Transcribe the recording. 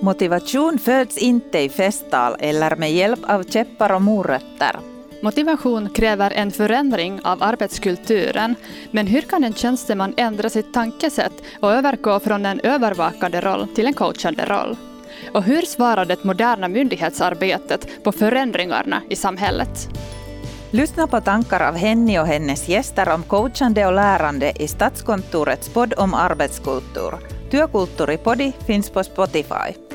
Motivation föds inte i festtal eller med hjälp av käppar och morötter. Motivation kräver en förändring av arbetskulturen, men hur kan en tjänsteman ändra sitt tankesätt och övergå från en övervakande roll till en coachande roll? Och hur svarar det moderna myndighetsarbetet på förändringarna i samhället? Lyssna på tankar av Henny och hennes gäster om coachande och lärande i Statskontorets podd om arbetskultur. Työkulttuuripodi finns på Spotify.